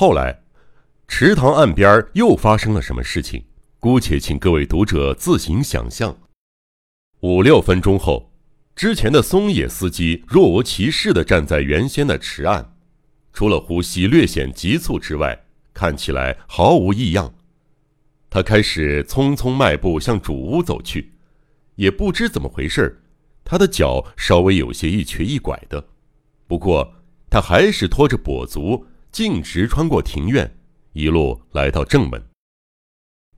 后来，池塘岸边又发生了什么事情？姑且请各位读者自行想象。五六分钟后，之前的松野司机若无其事地站在原先的池岸，除了呼吸略显急促之外，看起来毫无异样。他开始匆匆迈步向主屋走去，也不知怎么回事他的脚稍微有些一瘸一拐的。不过，他还是拖着跛足，径直穿过庭院，一路来到正门。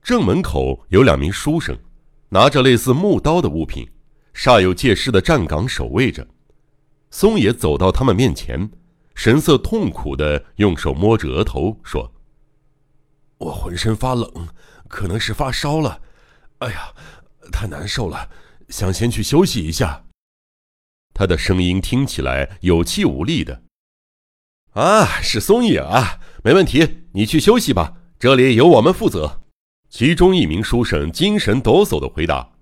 正门口有两名书生，拿着类似木刀的物品，煞有介事的站岗守卫着。松野走到他们面前，神色痛苦的用手摸着额头说：“我浑身发冷，可能是发烧了。哎呀，太难受了，想先去休息一下。”他的声音听起来有气无力的。“啊，是松野啊，没问题，你去休息吧，这里由我们负责。”其中一名书生精神抖擞的回答：“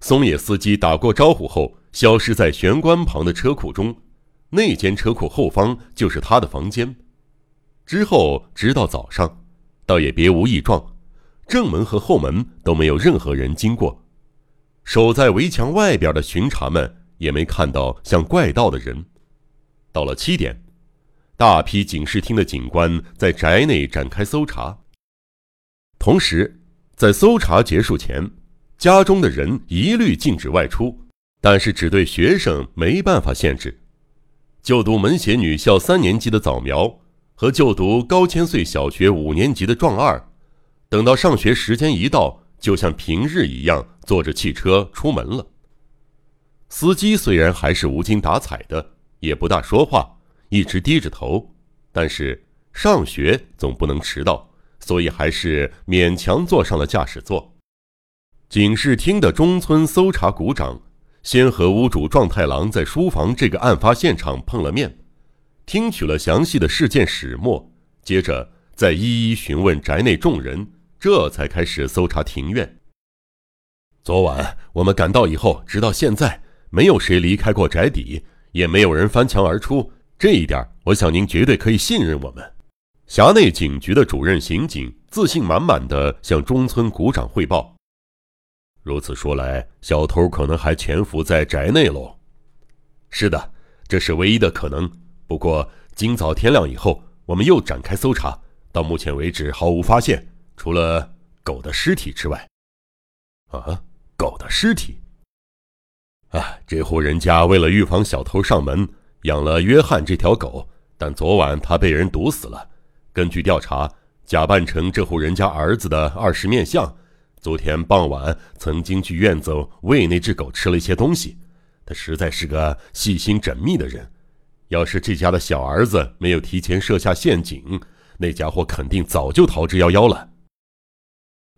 松野司机打过招呼后，消失在玄关旁的车库中。那间车库后方就是他的房间。之后直到早上，倒也别无异状，正门和后门都没有任何人经过。守在围墙外边的巡查们也没看到像怪盗的人。到了七点，大批警视厅的警官在宅内展开搜查，同时。”在搜查结束前，家中的人一律禁止外出，但是只对学生没办法限制。就读门胁女校三年级的早苗和就读高千穗小学五年级的壮二，等到上学时间一到，就像平日一样坐着汽车出门了。司机虽然还是无精打采的，也不大说话，一直低着头，但是上学总不能迟到。所以还是勉强坐上了驾驶座。警视厅的中村搜查股长先和屋主状太郎在书房这个案发现场碰了面，听取了详细的事件始末，接着再一一询问宅内众人，这才开始搜查庭院。昨晚我们赶到以后，直到现在，没有谁离开过宅邸，也没有人翻墙而出。这一点，我想您绝对可以信任我们。辖内警局的主任刑警自信满满的向中村股长汇报。如此说来，小偷可能还潜伏在宅内喽。是的，这是唯一的可能。不过今早天亮以后，我们又展开搜查，到目前为止毫无发现，除了狗的尸体之外。啊，狗的尸体！啊，这户人家为了预防小偷上门，养了约翰这条狗，但昨晚他被人毒死了。根据调查，假扮成这户人家儿子的二十面相，昨天傍晚曾经去院子喂那只狗吃了一些东西。他实在是个细心缜密的人。要是这家的小儿子没有提前设下陷阱，那家伙肯定早就逃之夭夭了。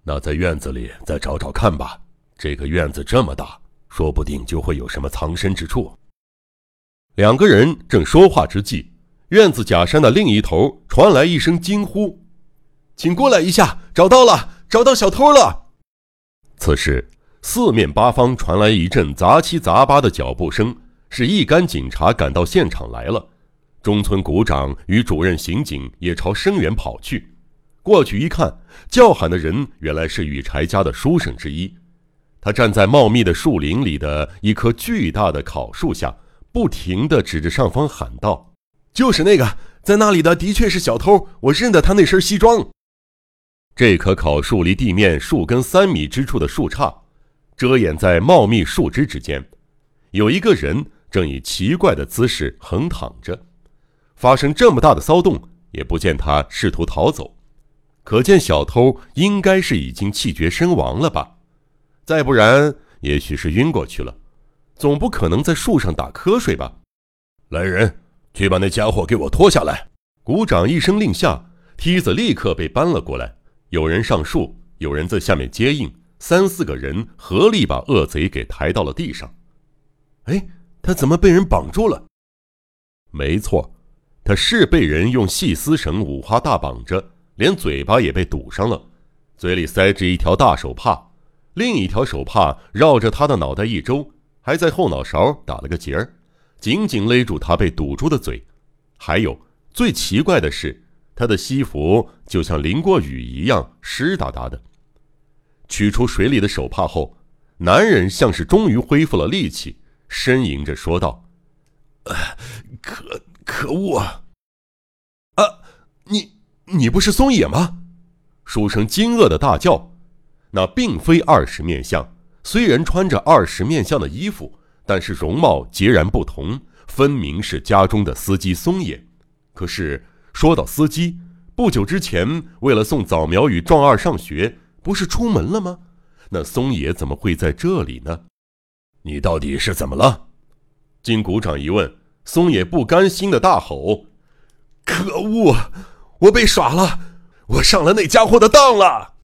那在院子里再找找看吧。这个院子这么大，说不定就会有什么藏身之处。两个人正说话之际。院子假山的另一头传来一声惊呼：“请过来一下，找到了，找到小偷了！”此时，四面八方传来一阵杂七杂八的脚步声，是一干警察赶到现场来了。中村股长与主任刑警也朝声源跑去。过去一看，叫喊的人原来是羽柴家的书生之一。他站在茂密的树林里的一棵巨大的烤树下，不停地指着上方喊道。就是那个在那里的，的确是小偷。我认得他那身西装。这棵考树离地面树根三米之处的树杈，遮掩在茂密树枝之间，有一个人正以奇怪的姿势横躺着。发生这么大的骚动，也不见他试图逃走，可见小偷应该是已经气绝身亡了吧？再不然，也许是晕过去了。总不可能在树上打瞌睡吧？来人！去把那家伙给我拖下来！鼓掌一声令下，梯子立刻被搬了过来。有人上树，有人在下面接应，三四个人合力把恶贼给抬到了地上。哎，他怎么被人绑住了？没错，他是被人用细丝绳五花大绑着，连嘴巴也被堵上了，嘴里塞着一条大手帕，另一条手帕绕着他的脑袋一周，还在后脑勺打了个结儿。紧紧勒住他被堵住的嘴，还有最奇怪的是，他的西服就像淋过雨一样湿哒哒的。取出水里的手帕后，男人像是终于恢复了力气，呻吟着说道：“可可恶！啊，你你不是松野吗？”书生惊愕的大叫：“那并非二十面相，虽然穿着二十面相的衣服，但是容貌截然不同，分明是家中的司机松野。可是说到司机，不久之前为了送早苗与壮二上学，不是出门了吗？那松野怎么会在这里呢？你到底是怎么了？”经股长一问，松野不甘心的大吼：“可恶！我被耍了！我上了那家伙的当了！”